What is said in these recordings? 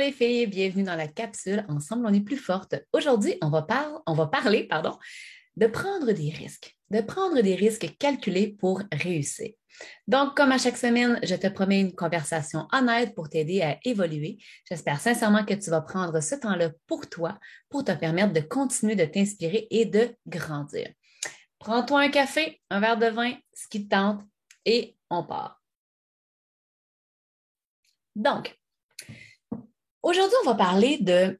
Les filles, bienvenue dans la capsule Ensemble on est plus forte. Aujourd'hui, on va, on va parler pardon, de prendre des risques, de prendre des risques calculés pour réussir. Donc, comme à chaque semaine, je te promets une conversation honnête pour t'aider à évoluer. J'espère sincèrement que tu vas prendre ce temps-là pour toi, pour te permettre de continuer de t'inspirer et de grandir. Prends-toi un café, un verre de vin, ce qui te tente, et on part. Donc, Aujourd'hui, on va parler de,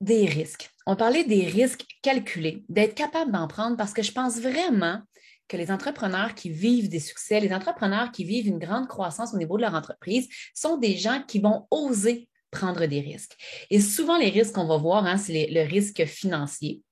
des risques. On parler des risques calculés, d'être capable d'en prendre parce que je pense vraiment que les entrepreneurs qui vivent des succès, les entrepreneurs qui vivent une grande croissance au niveau de leur entreprise sont des gens qui vont oser prendre des risques. Et souvent, les risques qu'on va voir, hein, c'est le risque financier,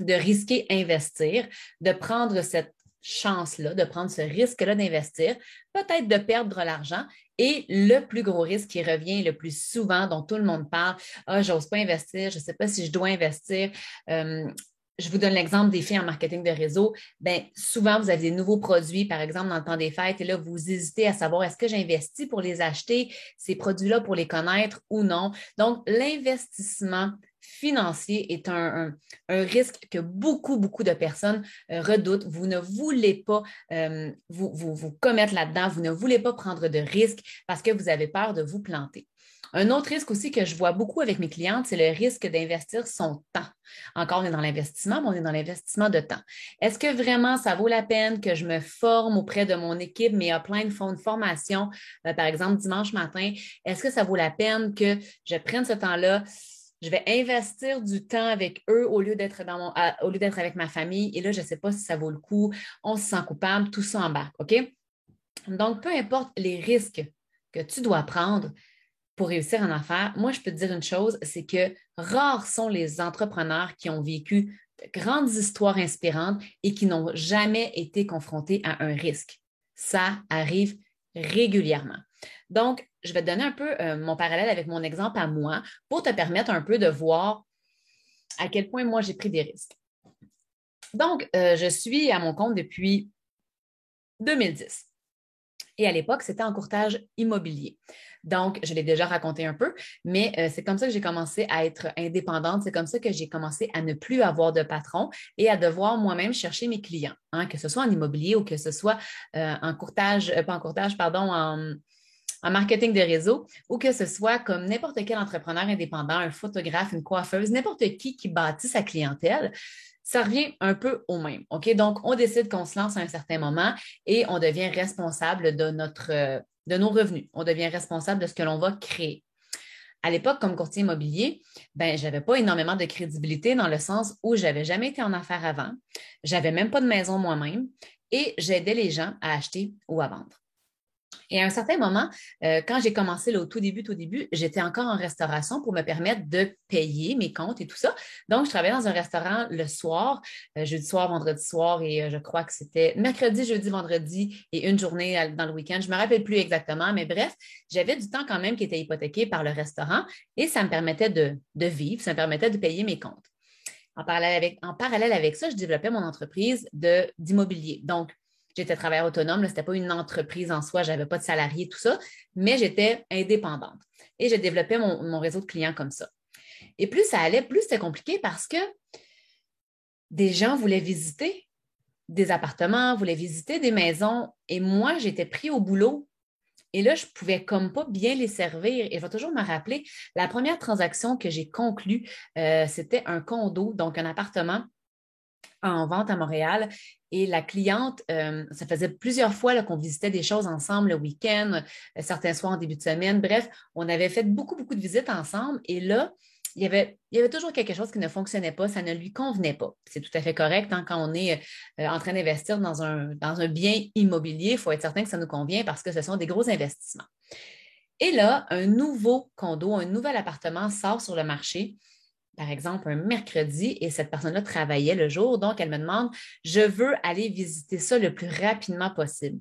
de risquer investir, de prendre cette chance-là, de prendre ce risque-là d'investir, peut-être de perdre l'argent. Et le plus gros risque qui revient le plus souvent, dont tout le monde parle, ah, j'ose pas investir, je ne sais pas si je dois investir. Euh, je vous donne l'exemple des filles en marketing de réseau. Bien, souvent, vous avez des nouveaux produits, par exemple, dans le temps des fêtes, et là, vous hésitez à savoir est-ce que j'investis pour les acheter, ces produits-là pour les connaître ou non? Donc, l'investissement financier est un, risque que beaucoup, beaucoup de personnes euh, redoutent. Vous ne voulez pas euh, vous, commettre là-dedans, vous ne voulez pas prendre de risques parce que vous avez peur de vous planter. Un autre risque aussi que je vois beaucoup avec mes clientes, c'est le risque d'investir son temps. Encore, on est dans l'investissement, mais on est dans l'investissement de temps. Est-ce que vraiment ça vaut la peine que je me forme auprès de mon équipe, mais à plein de fonds de formation, euh, par exemple dimanche matin? Est-ce que ça vaut la peine que je prenne ce temps-là? Je vais investir du temps avec eux au lieu d'être avec ma famille. Et là, je ne sais pas si ça vaut le coup. On se sent coupable, tout ça embarque, OK? Donc, peu importe les risques que tu dois prendre pour réussir en affaires, moi, je peux te dire une chose, c'est que rares sont les entrepreneurs qui ont vécu de grandes histoires inspirantes et qui n'ont jamais été confrontés à un risque. Ça arrive régulièrement. Donc, je vais te donner un peu euh, mon parallèle avec mon exemple à moi pour te permettre un peu de voir à quel point moi j'ai pris des risques. Donc, euh, je suis à mon compte depuis 2010. Et à l'époque, c'était en courtage immobilier. Donc, je l'ai déjà raconté un peu, mais euh, c'est comme ça que j'ai commencé à être indépendante. C'est comme ça que j'ai commencé à ne plus avoir de patron et à devoir moi-même chercher mes clients, hein, que ce soit en immobilier ou que ce soit en courtage, pas en courtage, pardon, en, en marketing de réseau ou que ce soit comme n'importe quel entrepreneur indépendant, un photographe, une coiffeuse, n'importe qui qui bâtit sa clientèle, ça revient un peu au même. OK? Donc, on décide qu'on se lance à un certain moment et on devient responsable de, notre, de nos revenus. On devient responsable de ce que l'on va créer. À l'époque, comme courtier immobilier, ben, je n'avais pas énormément de crédibilité dans le sens où je n'avais jamais été en affaires avant. Je n'avais même pas de maison moi-même et j'aidais les gens à acheter ou à vendre. Et à un certain moment, euh, quand j'ai commencé au tout début, tout début, j'étais encore en restauration pour me permettre de payer mes comptes et tout ça. Donc, je travaillais dans un restaurant le soir, euh, jeudi soir, vendredi soir, et euh, je crois que c'était mercredi, jeudi, vendredi et une journée dans le week-end. Je ne me rappelle plus exactement, mais bref, j'avais du temps quand même qui était hypothéqué par le restaurant et ça me permettait de, vivre, ça me permettait de payer mes comptes. En parallèle avec, en parallèle avec ça, je développais mon entreprise d'immobilier. Donc, J'étais travailleur autonome, ce n'était pas une entreprise en soi, je n'avais pas de salarié, tout ça, mais j'étais indépendante. Et j'ai développé mon, réseau de clients comme ça. Et plus ça allait, plus c'était compliqué parce que des gens voulaient visiter des appartements, voulaient visiter des maisons, et moi, j'étais pris au boulot. Et là, je ne pouvais comme pas bien les servir. Et je vais toujours me rappeler, la première transaction que j'ai conclue, euh, c'était un condo, donc un appartement en vente à Montréal. Et la cliente, euh, ça faisait plusieurs fois qu'on visitait des choses ensemble le week-end, euh, certains soirs en début de semaine. Bref, on avait fait beaucoup, beaucoup de visites ensemble. Et là, il y, avait, toujours quelque chose qui ne fonctionnait pas, ça ne lui convenait pas. C'est tout à fait correct hein, quand on est euh, en train d'investir dans un bien immobilier, il faut être certain que ça nous convient parce que ce sont des gros investissements. Et là, un nouveau condo, un nouvel appartement sort sur le marché par exemple, un mercredi et cette personne-là travaillait le jour. Donc, elle me demande, je veux aller visiter ça le plus rapidement possible.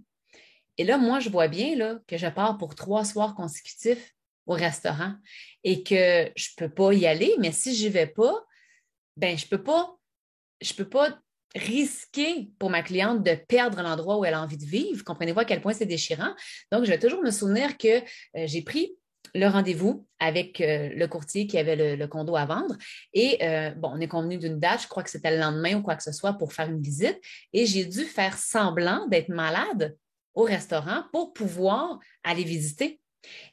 Et là, moi, je vois bien là, que je pars pour trois soirs consécutifs au restaurant et que je ne peux pas y aller, mais si je n'y vais pas, ben, je ne peux pas, je peux pas risquer pour ma cliente de perdre l'endroit où elle a envie de vivre. Comprenez-vous à quel point c'est déchirant? Donc, je vais toujours me souvenir que euh, j'ai pris le rendez-vous avec euh, le courtier qui avait le, condo à vendre. Et euh, bon, on est convenu d'une date, je crois que c'était le lendemain ou quoi que ce soit pour faire une visite. Et j'ai dû faire semblant d'être malade au restaurant pour pouvoir aller visiter.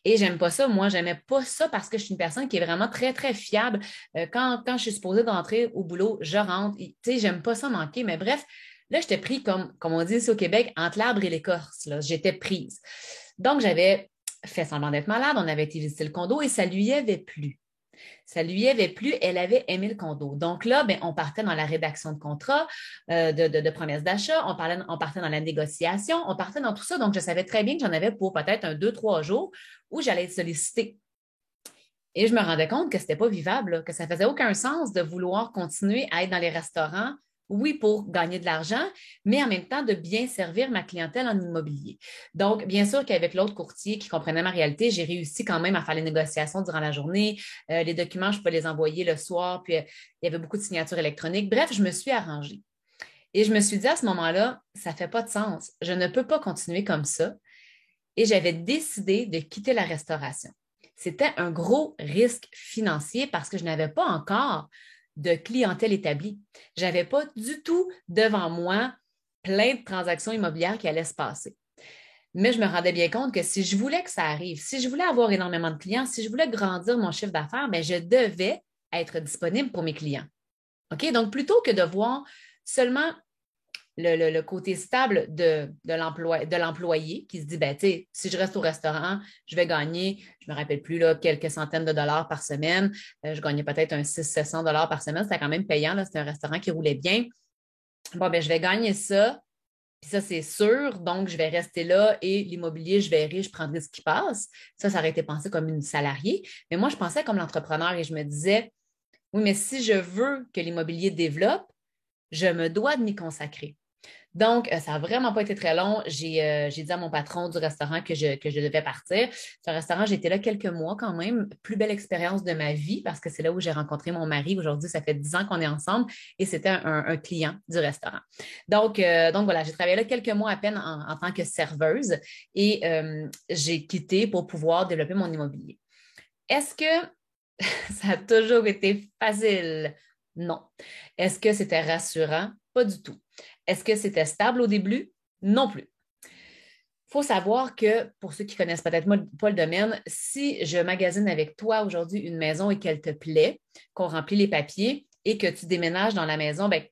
Et j'aime pas ça. Moi, j'aimais pas ça parce que je suis une personne qui est vraiment très, très fiable. Euh, quand, je suis supposée d'entrer au boulot, je rentre. Tu sais, j'aime pas ça manquer. Mais bref, là, j'étais pris comme, comme on dit ici au Québec, entre l'arbre et l'écorce. J'étais prise. Donc, j'avais fait semblant d'être malade, on avait été visiter le condo et ça lui avait plu. Ça lui avait plu, elle avait aimé le condo. Donc là, ben, on partait dans la rédaction de contrat, euh, de, promesses d'achat, on, on partait dans la négociation, on partait dans tout ça. Donc, je savais très bien que j'en avais pour peut-être un, deux, trois jours où j'allais être sollicitée. Et je me rendais compte que ce n'était pas vivable, que ça faisait aucun sens de vouloir continuer à être dans les restaurants oui, pour gagner de l'argent, mais en même temps de bien servir ma clientèle en immobilier. Donc, bien sûr qu'avec l'autre courtier qui comprenait ma réalité, j'ai réussi quand même à faire les négociations durant la journée. Euh, les documents, je peux les envoyer le soir, puis euh, il y avait beaucoup de signatures électroniques. Bref, je me suis arrangée. Et je me suis dit à ce moment-là, ça ne fait pas de sens. Je ne peux pas continuer comme ça. Et j'avais décidé de quitter la restauration. C'était un gros risque financier parce que je n'avais pas encore de clientèle établie. Je n'avais pas du tout devant moi plein de transactions immobilières qui allaient se passer. Mais je me rendais bien compte que si je voulais que ça arrive, si je voulais avoir énormément de clients, si je voulais grandir mon chiffre d'affaires, ben, je devais être disponible pour mes clients. OK? Donc, plutôt que de voir seulement le, côté stable de, de l'employé qui se dit, ben, si je reste au restaurant, je vais gagner, je ne me rappelle plus, là, quelques centaines de dollars par semaine. Euh, je gagnais peut-être un 600-700 dollars par semaine. C'était quand même payant. C'était un restaurant qui roulait bien. Bon, ben, je vais gagner ça. Puis ça, c'est sûr. Donc, je vais rester là et l'immobilier, je verrai, je prendrai ce qui passe. Ça, ça aurait été pensé comme une salariée. Mais moi, je pensais comme l'entrepreneur et je me disais, oui, mais si je veux que l'immobilier développe, je me dois de m'y consacrer. Donc, euh, ça n'a vraiment pas été très long. Euh, j'ai dit à mon patron du restaurant que je, devais partir. Ce restaurant, j'étais là quelques mois quand même. Plus belle expérience de ma vie parce que c'est là où j'ai rencontré mon mari. Aujourd'hui, ça fait dix ans qu'on est ensemble et c'était un, client du restaurant. Euh, donc voilà, j'ai travaillé là quelques mois à peine en, tant que serveuse et j'ai quitté pour pouvoir développer mon immobilier. Est-ce que ça a toujours été facile? Non. Est-ce que c'était rassurant? Pas du tout. Est-ce que c'était stable au début? Non plus. Il faut savoir que, pour ceux qui connaissent peut-être pas le domaine, si je magasine avec toi aujourd'hui une maison et qu'elle te plaît, qu'on remplit les papiers et que tu déménages dans la maison, ben,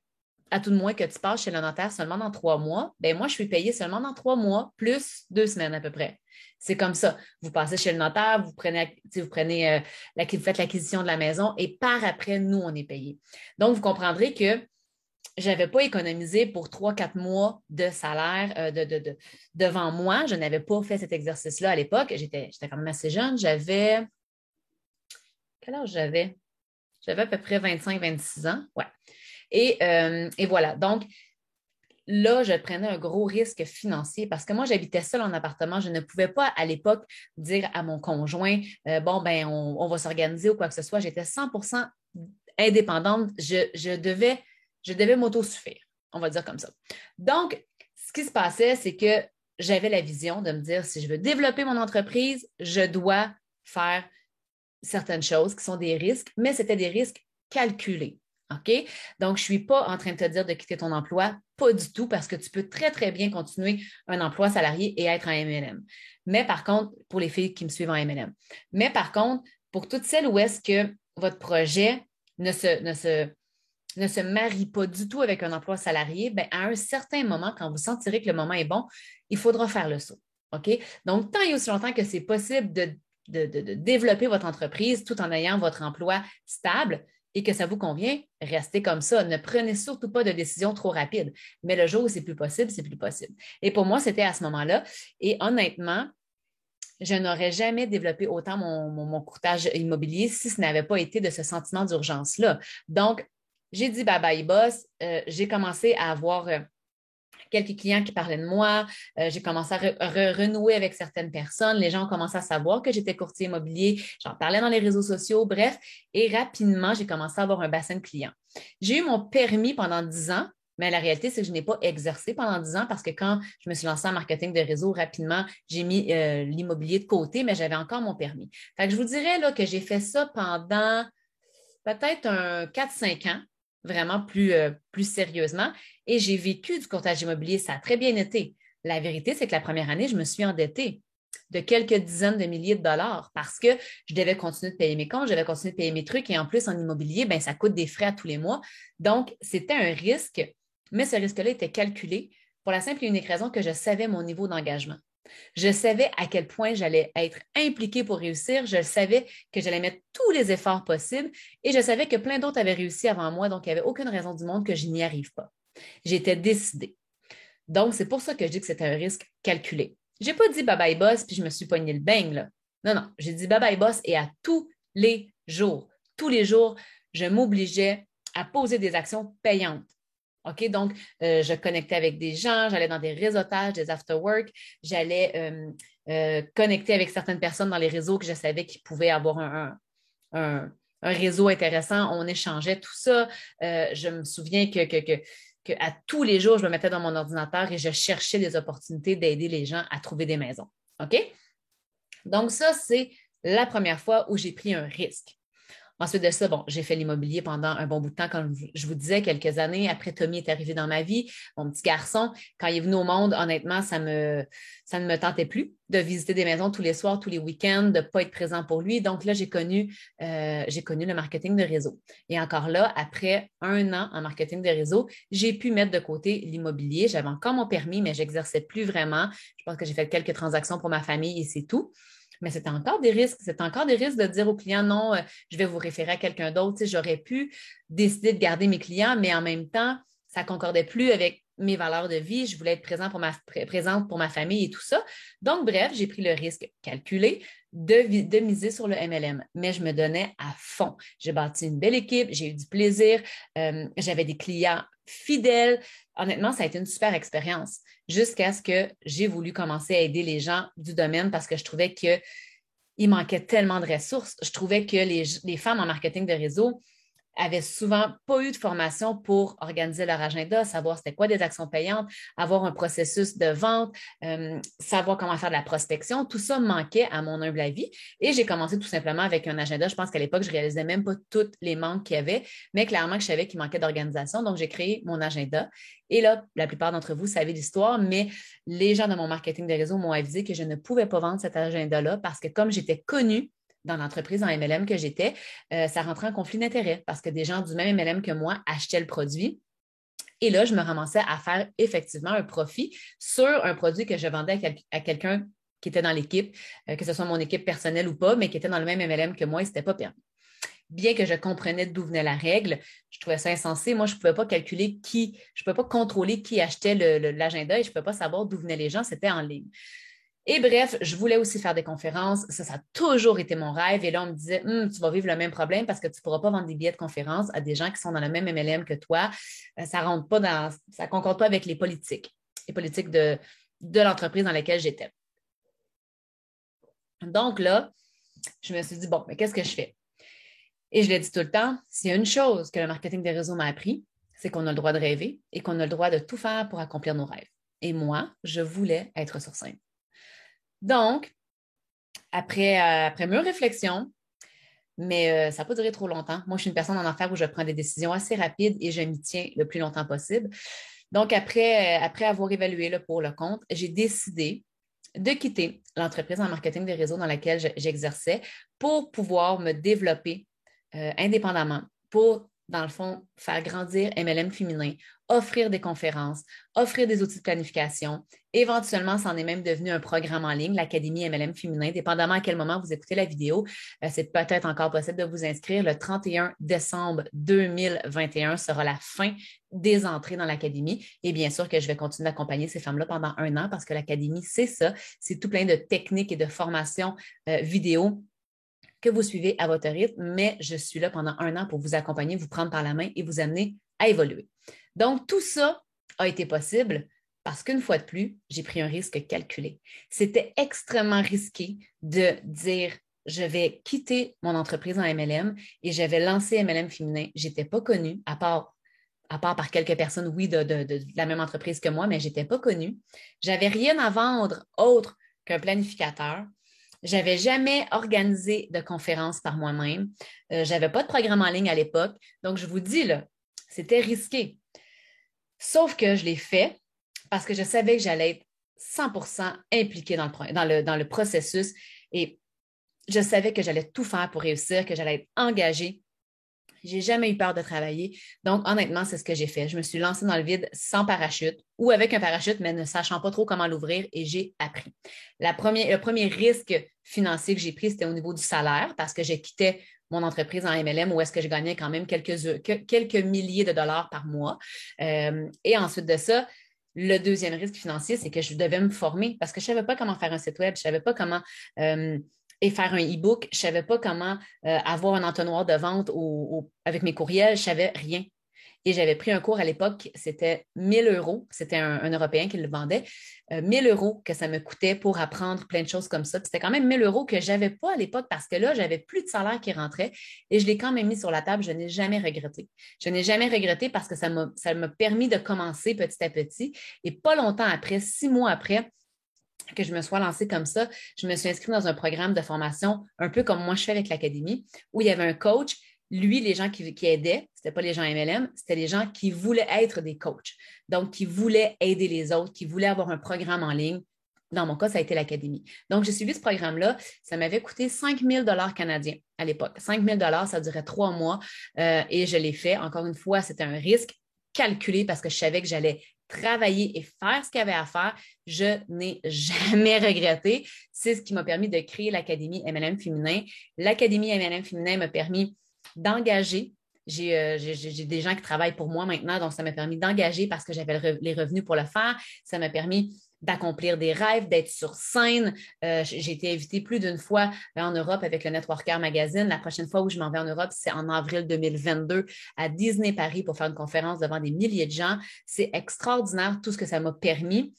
à tout de moins que tu passes chez le notaire seulement dans trois mois, ben moi, je suis payée seulement dans trois mois, plus deux semaines à peu près. C'est comme ça. Vous passez chez le notaire, vous prenez, vous prenez euh, vous faites l'acquisition de la maison et par après, nous, on est payé. Donc, vous comprendrez que je n'avais pas économisé pour trois, quatre mois de salaire euh, de, devant moi. Je n'avais pas fait cet exercice-là à l'époque. J'étais, quand même assez jeune. J'avais. Quel âge j'avais? J'avais à peu près 25-26 ans. Ouais. Et, euh, et, voilà. Donc, là, je prenais un gros risque financier parce que moi, j'habitais seule en appartement. Je ne pouvais pas à l'époque dire à mon conjoint, euh, bon, ben, on, va s'organiser ou quoi que ce soit. J'étais 100% indépendante. Je, je devais je devais m'autosuffire, on va dire comme ça. Donc, ce qui se passait, c'est que j'avais la vision de me dire, si je veux développer mon entreprise, je dois faire certaines choses qui sont des risques, mais c'était des risques calculés. OK? Donc, je ne suis pas en train de te dire de quitter ton emploi, pas du tout, parce que tu peux très, très bien continuer un emploi salarié et être en MLM. Mais par contre, pour les filles qui me suivent en MLM. Mais par contre, pour toutes celles où est-ce que votre projet ne se, ne se ne se marie pas du tout avec un emploi salarié, bien, à un certain moment, quand vous sentirez que le moment est bon, il faudra faire le saut. OK? Donc, tant et aussi longtemps que c'est possible de, développer votre entreprise tout en ayant votre emploi stable et que ça vous convient, restez comme ça. Ne prenez surtout pas de décisions trop rapides. Mais le jour où c'est plus possible, c'est plus possible. Et pour moi, c'était à ce moment-là. Et honnêtement, je n'aurais jamais développé autant mon, mon, courtage immobilier si ce n'avait pas été de ce sentiment d'urgence-là. Donc, j'ai dit bye bye boss. Euh, j'ai commencé à avoir euh, quelques clients qui parlaient de moi. Euh, j'ai commencé à renouer avec certaines personnes. Les gens ont commencé à savoir que j'étais courtier immobilier. J'en parlais dans les réseaux sociaux. Bref, et rapidement, j'ai commencé à avoir un bassin de clients. J'ai eu mon permis pendant dix ans Mais la réalité, c'est que je n'ai pas exercé pendant 10 ans parce que quand je me suis lancée en marketing de réseau rapidement, j'ai mis l'immobilier de côté, mais j'avais encore mon permis. Fait que je vous dirais là, que j'ai fait ça pendant peut-être un 4-5 ans, vraiment plus, euh, plus sérieusement. Et j'ai vécu du courtage immobilier. Ça a très bien été. La vérité, c'est que la première année, je me suis endettée de quelques dizaines de milliers de dollars parce que je devais continuer de payer mes comptes, je devais continuer de payer mes trucs et en plus en immobilier, ben, ça coûte des frais à tous les mois. Donc, c'était un risque, mais ce risque-là était calculé pour la simple et unique raison que je savais mon niveau d'engagement. Je savais à quel point j'allais être impliquée pour réussir. Je savais que j'allais mettre tous les efforts possibles et je savais que plein d'autres avaient réussi avant moi, donc il n'y avait aucune raison du monde que je n'y arrive pas. J'étais décidée. Donc, c'est pour ça que je dis que c'était un risque calculé. Je n'ai pas dit bye bye boss puis je me suis pogné le bang. Là. Non, non, j'ai dit bye bye boss et à tous les jours, tous les jours, je m'obligeais à poser des actions payantes. OK? Donc, euh, je connectais avec des gens, j'allais dans des réseautages, des after-work, j'allais euh, euh, connecter avec certaines personnes dans les réseaux que je savais qu'ils pouvaient avoir un, réseau intéressant. On échangeait tout ça. je me souviens que, que, que, à tous les jours, je me mettais dans mon ordinateur et je cherchais des opportunités d'aider les gens à trouver des maisons. OK? Donc, ça, c'est la première fois où j'ai pris un risque. Ensuite de ça, bon, j'ai fait l'immobilier pendant un bon bout de temps, comme je vous disais, quelques années. Après, Tommy est arrivé dans ma vie, mon petit garçon. Quand il est venu au monde, honnêtement, ça, me, ça ne me tentait plus de visiter des maisons tous les soirs, tous les week-ends, de ne pas être présent pour lui. Donc là, j'ai connu, euh, j'ai connu le marketing de réseau. Et encore là, après un an en marketing de réseau, j'ai pu mettre de côté l'immobilier. J'avais encore mon permis, mais je n'exerçais plus vraiment. Je pense que j'ai fait quelques transactions pour ma famille et c'est tout mais c'était encore des risques. C'est encore des risques de dire aux clients non, euh, je vais vous référer à quelqu'un d'autre. J'aurais pu décider de garder mes clients, mais en même temps, ça ne concordait plus avec mes valeurs de vie. Je voulais être présent pour ma, présente pour ma famille et tout ça. Donc, bref, j'ai pris le risque calculé de, de, miser sur le MLM, mais je me donnais à fond. J'ai bâti une belle équipe, j'ai eu du plaisir, euh, j'avais des clients fidèles. Honnêtement, ça a été une super expérience jusqu'à ce que j'ai voulu commencer à aider les gens du domaine parce que je trouvais qu'il manquait tellement de ressources. Je trouvais que les, les femmes en marketing de réseau, avaient souvent pas eu de formation pour organiser leur agenda, savoir c'était quoi des actions payantes, avoir un processus de vente, euh, savoir comment faire de la prospection. Tout ça manquait à mon humble avis. Et j'ai commencé tout simplement avec un agenda. Je pense qu'à l'époque, je réalisais même pas tous les manques qu'il y avait, mais clairement que je savais qu'il manquait d'organisation. Donc, j'ai créé mon agenda. Et là, la plupart d'entre vous savez l'histoire, mais les gens de mon marketing de réseau m'ont avisé que je ne pouvais pas vendre cet agenda-là parce que comme j'étais connue dans l'entreprise en MLM que j'étais, euh, ça rentrait en conflit d'intérêts parce que des gens du même MLM que moi achetaient le produit. Et là, je me ramassais à faire effectivement un profit sur un produit que je vendais à, quelqu'un qui était dans l'équipe, euh, que ce soit mon équipe personnelle ou pas, mais qui était dans le même MLM que moi et ce n'était pas permis. Bien que je comprenais d'où venait la règle, je trouvais ça insensé. Moi, je ne pouvais pas calculer qui, je ne pouvais pas contrôler qui achetait l'agenda et je ne pouvais pas savoir d'où venaient les gens, c'était en ligne. Et bref, je voulais aussi faire des conférences. Ça, ça a toujours été mon rêve. Et là, on me disait, hum, tu vas vivre le même problème parce que tu ne pourras pas vendre des billets de conférence à des gens qui sont dans le même MLM que toi. Euh, ça rentre pas dans, ça concorde pas avec les politiques, les politiques de, de l'entreprise dans laquelle j'étais. Donc là, je me suis dit, bon, mais qu'est-ce que je fais? Et je l'ai dit tout le temps, s'il y a une chose que le marketing des réseaux m'a appris, c'est qu'on a le droit de rêver et qu'on a le droit de tout faire pour accomplir nos rêves. Et moi, je voulais être sur scène. Donc, après, euh, après mûre réflexion, mais euh, ça n'a pas duré trop longtemps. Moi, je suis une personne en affaires où je prends des décisions assez rapides et je m'y tiens le plus longtemps possible. Donc, après, euh, après avoir évalué le pour le compte, j'ai décidé de quitter l'entreprise en marketing des réseaux dans laquelle j'exerçais pour pouvoir me développer indépendamment, dans le fond, faire grandir MLM féminin, offrir des conférences, offrir des outils de planification. Éventuellement, c'en est même devenu un programme en ligne, l'Académie MLM féminin. Dépendamment à quel moment vous écoutez la vidéo, euh, c'est peut-être encore possible de vous inscrire. Le 31 décembre 2021 sera la fin des entrées dans l'Académie. Et bien sûr que je vais continuer d'accompagner ces femmes-là pendant un an parce que l'Académie, c'est ça. C'est tout plein de techniques et de formations euh, vidéo que vous suivez à votre rythme, mais je suis là pendant un an pour vous accompagner, vous prendre par la main et vous amener à évoluer. Donc, tout ça a été possible parce qu'une fois de plus, j'ai pris un risque calculé. C'était extrêmement risqué de dire je vais quitter mon entreprise en MLM et j'avais lancé MLM féminin. Je n'étais pas connue, à part à part par quelques personnes, oui, de, la même entreprise que moi, mais je n'étais pas connue. J'avais rien à vendre autre qu'un planificateur. J'avais jamais organisé de conférence par moi-même. Euh, je n'avais pas de programme en ligne à l'époque. Donc, je vous dis, là, c'était risqué. Sauf que je l'ai fait parce que je savais que j'allais être 100% impliquée dans le, dans le processus et je savais que j'allais tout faire pour réussir, que j'allais être engagée j'ai jamais eu peur de travailler. Donc, honnêtement, c'est ce que j'ai fait. Je me suis lancée dans le vide sans parachute ou avec un parachute, mais ne sachant pas trop comment l'ouvrir et j'ai appris. le premier risque financier que j'ai pris, c'était au niveau du salaire parce que j'ai quitté mon entreprise en MLM où est-ce que je gagnais quand même quelques, quelques milliers de dollars par mois. Euh, et ensuite de ça, le deuxième risque financier, c'est que je devais me former parce que je ne savais pas comment faire un site web, je ne savais pas comment euh, et faire un e-book. Je ne savais pas comment euh, avoir un entonnoir de vente avec mes courriels. Je ne savais rien. Et j'avais pris un cours à l'époque, c'était 1000 euros. C'était un, Européen qui le vendait. 1000 euh, euros que ça me coûtait pour apprendre plein de choses comme ça. C'était quand même 1000 euros que je n'avais pas à l'époque parce que là, j'avais plus de salaire qui rentrait et je l'ai quand même mis sur la table. Je n'ai jamais regretté. Je n'ai jamais regretté parce que ça m'a permis de commencer petit à petit. Et pas longtemps après, six mois après, que je me sois lancée comme ça, je me suis inscrite dans un programme de formation, un peu comme moi je fais avec l'Académie, où il y avait un coach. Lui, les gens qui, aidaient, ce n'était pas les gens MLM, c'était les gens qui voulaient être des coachs. Donc, qui voulaient aider les autres, qui voulaient avoir un programme en ligne. Dans mon cas, ça a été l'Académie. Donc, j'ai suivi ce programme-là. Ça m'avait coûté 5 000 canadiens à l'époque. 5 000 ça durait trois mois euh, et je l'ai fait. Encore une fois, c'était un risque calculé parce que je savais que j'allais travailler et faire ce qu'il y avait à faire, je n'ai jamais regretté. C'est ce qui m'a permis de créer l'Académie MLM Féminin. L'Académie MLM Féminin m'a permis d'engager. Euh, j'ai des gens qui travaillent pour moi maintenant, donc ça m'a permis d'engager parce que j'avais les revenus pour le faire. Ça m'a permis d'accomplir des rêves, d'être sur scène. Euh, j'ai été invitée plus d'une fois en Europe avec le Networker Magazine. La prochaine fois où je m'en vais en Europe, c'est en avril 2022 à Disney Paris pour faire une conférence devant des milliers de gens. C'est extraordinaire tout ce que ça m'a permis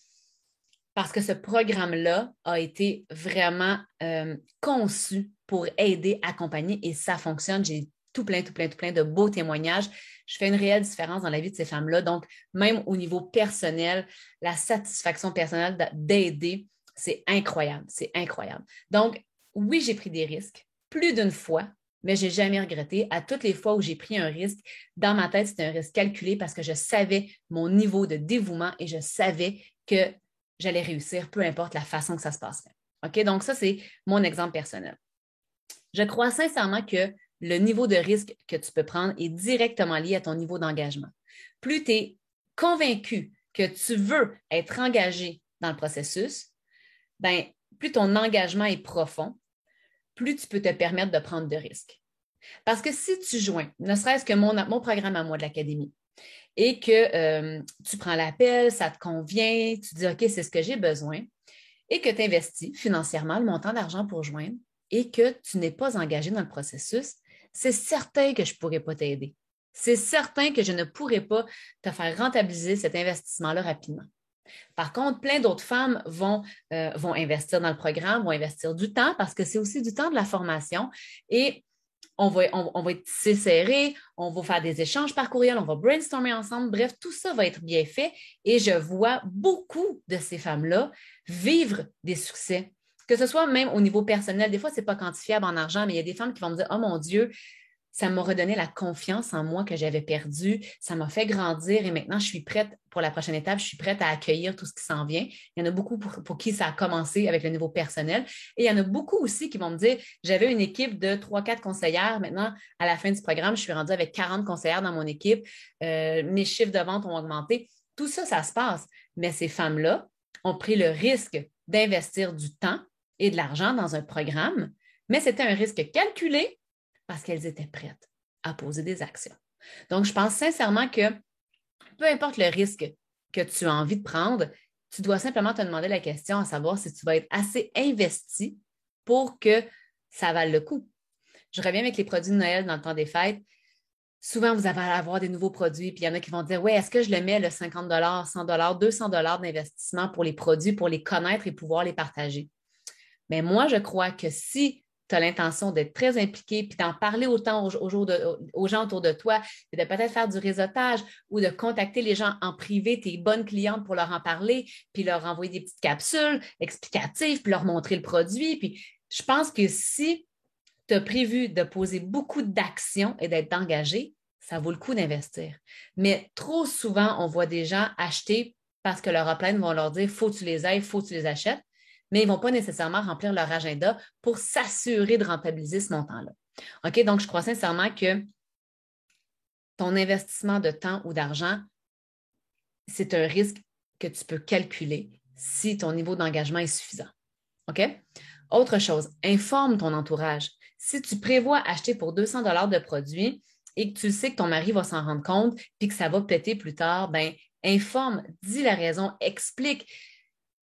parce que ce programme-là a été vraiment euh, conçu pour aider, accompagner et ça fonctionne. J'ai tout plein, tout plein, tout plein de beaux témoignages. Je fais une réelle différence dans la vie de ces femmes-là. Donc, même au niveau personnel, la satisfaction personnelle d'aider, c'est incroyable. C'est incroyable. Donc, oui, j'ai pris des risques plus d'une fois, mais je n'ai jamais regretté. À toutes les fois où j'ai pris un risque, dans ma tête, c'était un risque calculé parce que je savais mon niveau de dévouement et je savais que j'allais réussir, peu importe la façon que ça se passerait. OK? Donc, ça, c'est mon exemple personnel. Je crois sincèrement que le niveau de risque que tu peux prendre est directement lié à ton niveau d'engagement. Plus tu es convaincu que tu veux être engagé dans le processus, ben, plus ton engagement est profond, plus tu peux te permettre de prendre de risques. Parce que si tu joins, ne serait-ce que mon, mon, programme à moi de l'Académie, et que euh, tu prends l'appel, ça te convient, tu dis OK, c'est ce que j'ai besoin, et que tu investis financièrement le montant d'argent pour joindre, et que tu n'es pas engagé dans le processus, c'est certain que je ne pourrais pas t'aider. C'est certain que je ne pourrais pas te faire rentabiliser cet investissement-là rapidement. Par contre, plein d'autres femmes vont, euh, vont investir dans le programme, vont investir du temps parce que c'est aussi du temps de la formation et on va, on, va être serré, on va faire des échanges par courriel, on va brainstormer ensemble. Bref, tout ça va être bien fait et je vois beaucoup de ces femmes-là vivre des succès que ce soit même au niveau personnel, des fois, ce n'est pas quantifiable en argent, mais il y a des femmes qui vont me dire Oh mon Dieu, ça m'a redonné la confiance en moi que j'avais perdue, ça m'a fait grandir et maintenant je suis prête pour la prochaine étape, je suis prête à accueillir tout ce qui s'en vient. Il y en a beaucoup pour, qui ça a commencé avec le niveau personnel et il y en a beaucoup aussi qui vont me dire j'avais une équipe de 3-4 conseillères, maintenant à la fin du programme, je suis rendue avec 40 conseillères dans mon équipe, euh, mes chiffres de vente ont augmenté. Tout ça, ça se passe, mais ces femmes-là ont pris le risque d'investir du temps, et de l'argent dans un programme, mais c'était un risque calculé parce qu'elles étaient prêtes à poser des actions. Donc, je pense sincèrement que peu importe le risque que tu as envie de prendre, tu dois simplement te demander la question à savoir si tu vas être assez investi pour que ça vaille le coup. Je reviens avec les produits de Noël dans le temps des fêtes. Souvent, vous allez avoir des nouveaux produits, puis il y en a qui vont dire Oui, est-ce que je le mets le 50 100 200 d'investissement pour les produits, pour les connaître et pouvoir les partager? Mais moi, je crois que si tu as l'intention d'être très impliqué, puis d'en parler autant aux, gens autour de toi, et de peut-être faire du réseautage ou de contacter les gens en privé, tes bonnes clientes pour leur en parler, puis leur envoyer des petites capsules explicatives, puis leur montrer le produit. Puis je pense que si tu as prévu de poser beaucoup d'actions et d'être engagé, ça vaut le coup d'investir. Mais trop souvent, on voit des gens acheter parce que leur upline vont leur dire faut que tu les aies, faut que tu les achètes mais ils ne vont pas nécessairement remplir leur agenda pour s'assurer de rentabiliser ce montant-là. OK? Donc, je crois sincèrement que ton investissement de temps ou d'argent, c'est un risque que tu peux calculer si ton niveau d'engagement est suffisant. OK? Autre chose, informe ton entourage. Si tu prévois acheter pour 200 dollars de produits et que tu sais que ton mari va s'en rendre compte puis que ça va péter plus tard, ben informe, dis la raison, explique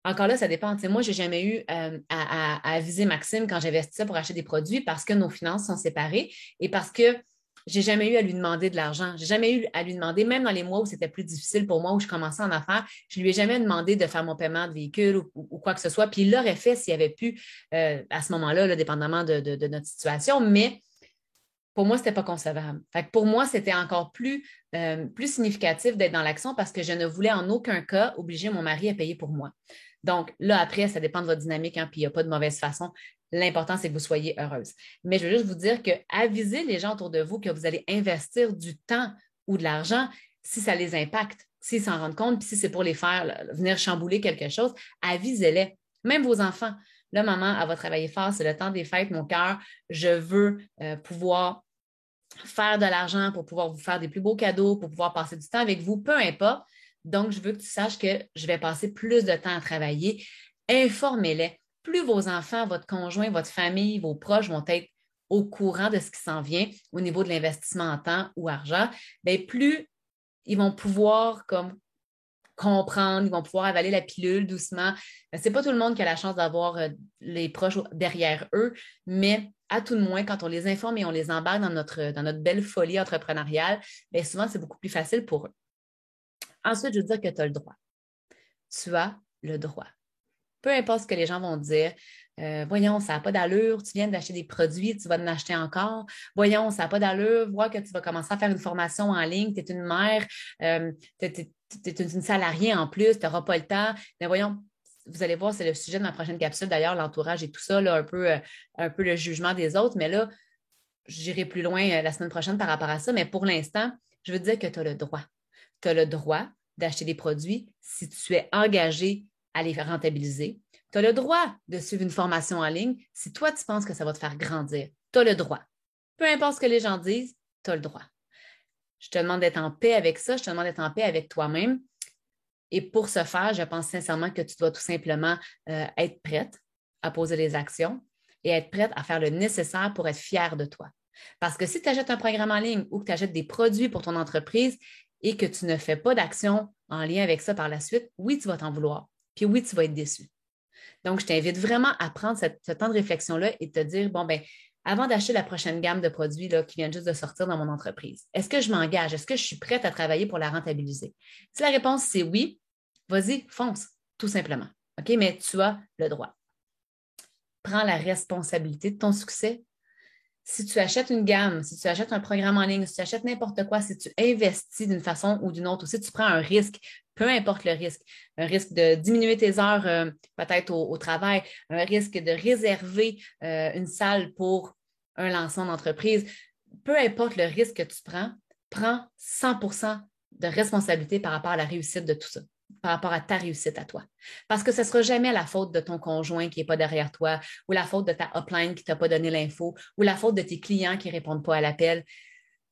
encore là, ça dépend. moi, je n'ai jamais eu euh, à, aviser Maxime quand j'investissais pour acheter des produits parce que nos finances sont séparées et parce que j'ai jamais eu à lui demander de l'argent. J'ai jamais eu à lui demander, même dans les mois où c'était plus difficile pour moi, où je commençais en affaires, je ne lui ai jamais demandé de faire mon paiement de véhicule ou, quoi que ce soit. Puis il l'aurait fait s'il avait pu euh, à ce moment-là, dépendamment de, notre situation. Mais pour moi, ce n'était pas concevable. pour moi, c'était encore plus, euh, plus significatif d'être dans l'action parce que je ne voulais en aucun cas obliger mon mari à payer pour moi. Donc là, après, ça dépend de votre dynamique, hein, puis il n'y a pas de mauvaise façon. L'important, c'est que vous soyez heureuse. Mais je veux juste vous dire que avisez les gens autour de vous que vous allez investir du temps ou de l'argent si ça les impacte, s'ils s'en rendent compte, puis si c'est pour les faire venir chambouler quelque chose, avisez-les. Même vos enfants. Là, maman, elle va travailler fort, c'est le temps des fêtes, mon cœur. Je veux euh, pouvoir faire de l'argent pour pouvoir vous faire des plus beaux cadeaux, pour pouvoir passer du temps avec vous, peu importe. Donc, je veux que tu saches que je vais passer plus de temps à travailler. Informez-les. Plus vos enfants, votre conjoint, votre famille, vos proches vont être au courant de ce qui s'en vient au niveau de l'investissement en temps ou argent, bien, plus ils vont pouvoir comme comprendre, ils vont pouvoir avaler la pilule doucement. Ce n'est pas tout le monde qui a la chance d'avoir euh, les proches derrière eux, mais à tout le moins, quand on les informe et on les embarque dans notre, belle folie entrepreneuriale, bien, souvent, c'est beaucoup plus facile pour eux. Ensuite, je veux dire que tu as le droit. Tu as le droit. Peu importe ce que les gens vont dire, euh, voyons, ça n'a pas d'allure, tu viens d'acheter des produits, tu vas en acheter encore. Voyons, ça n'a pas d'allure, vois que tu vas commencer à faire une formation en ligne, tu es une mère, euh, tu es, une salariée en plus, tu n'auras pas le temps. Mais voyons, vous allez voir, c'est le sujet de ma prochaine capsule d'ailleurs, l'entourage et tout ça, un, peu, euh, un peu le jugement des autres. Mais là, j'irai plus loin la semaine prochaine par rapport à ça. Mais pour l'instant, je veux dire que tu as le droit tu as le droit d'acheter des produits si tu es engagé à les rentabiliser. Tu as le droit de suivre une formation en ligne si toi, tu penses que ça va te faire grandir. Tu as le droit. Peu importe ce que les gens disent, tu as le droit. Je te demande d'être en paix avec ça, je te demande d'être en paix avec toi-même. Et pour ce faire, je pense sincèrement que tu dois tout simplement euh, être prête à poser les actions et être prête à faire le nécessaire pour être fière de toi. Parce que si tu achètes un programme en ligne ou que tu achètes des produits pour ton entreprise, et que tu ne fais pas d'action en lien avec ça par la suite, oui, tu vas t'en vouloir. Puis oui, tu vas être déçu. Donc, je t'invite vraiment à prendre ce temps de réflexion-là et te dire, bon, ben, avant d'acheter la prochaine gamme de produits là, qui viennent juste de sortir dans mon entreprise, est-ce que je m'engage? Est-ce que je suis prête à travailler pour la rentabiliser? Si la réponse c'est oui, vas-y, fonce, tout simplement. OK? Mais tu as le droit. Prends la responsabilité de ton succès si tu achètes une gamme, si tu achètes un programme en ligne, si tu achètes n'importe quoi, si tu investis d'une façon ou d'une autre, ou si tu prends un risque, peu importe le risque, un risque de diminuer tes heures euh, peut-être au, travail, un risque de réserver euh, une salle pour un lancement d'entreprise, peu importe le risque que tu prends, prends 100% de responsabilité par rapport à la réussite de tout ça par rapport à ta réussite à toi. Parce que ce ne sera jamais la faute de ton conjoint qui n'est pas derrière toi, ou la faute de ta upline qui ne t'a pas donné l'info, ou la faute de tes clients qui ne répondent pas à l'appel.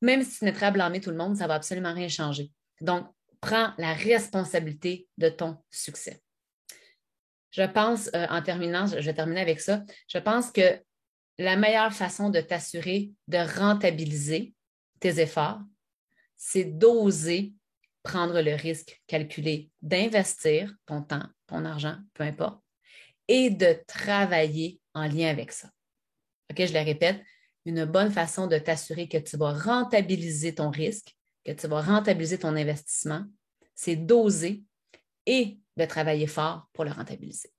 Même si tu n'es à blâmer tout le monde, ça ne va absolument rien changer. Donc, prends la responsabilité de ton succès. Je pense, euh, en terminant, je vais terminer avec ça, je pense que la meilleure façon de t'assurer de rentabiliser tes efforts, c'est d'oser prendre le risque calculé d'investir ton temps, ton argent, peu importe, et de travailler en lien avec ça. OK, je le répète, une bonne façon de t'assurer que tu vas rentabiliser ton risque, que tu vas rentabiliser ton investissement, c'est d'oser et de travailler fort pour le rentabiliser.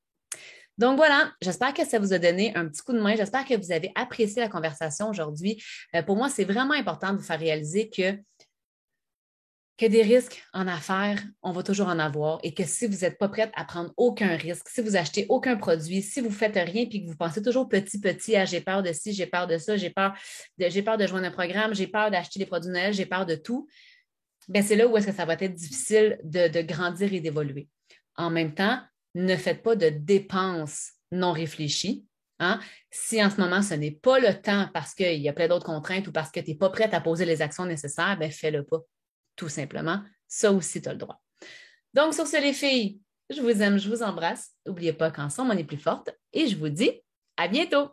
Donc voilà, j'espère que ça vous a donné un petit coup de main. J'espère que vous avez apprécié la conversation aujourd'hui. Euh, pour moi, c'est vraiment important de vous faire réaliser que que des risques en affaires, on va toujours en avoir et que si vous n'êtes pas prête à prendre aucun risque, si vous achetez aucun produit, si vous ne faites rien puis que vous pensez toujours petit, petit, j'ai peur de ci, j'ai peur de ça, j'ai peur de, j'ai peur de joindre un programme, j'ai peur d'acheter des produits Noël, j'ai peur de tout, bien, c'est là où est-ce que ça va être difficile de, grandir et d'évoluer. En même temps, ne faites pas de dépenses non réfléchies. Hein. Si en ce moment, ce n'est pas le temps parce qu'il y a plein d'autres contraintes ou parce que tu n'es pas prête à poser les actions nécessaires, ben fais-le pas tout simplement. Ça aussi, tu as le droit. Donc, sur ce, les filles, je vous aime, je vous embrasse. N'oubliez pas qu'ensemble, on est plus forte et je vous dis à bientôt.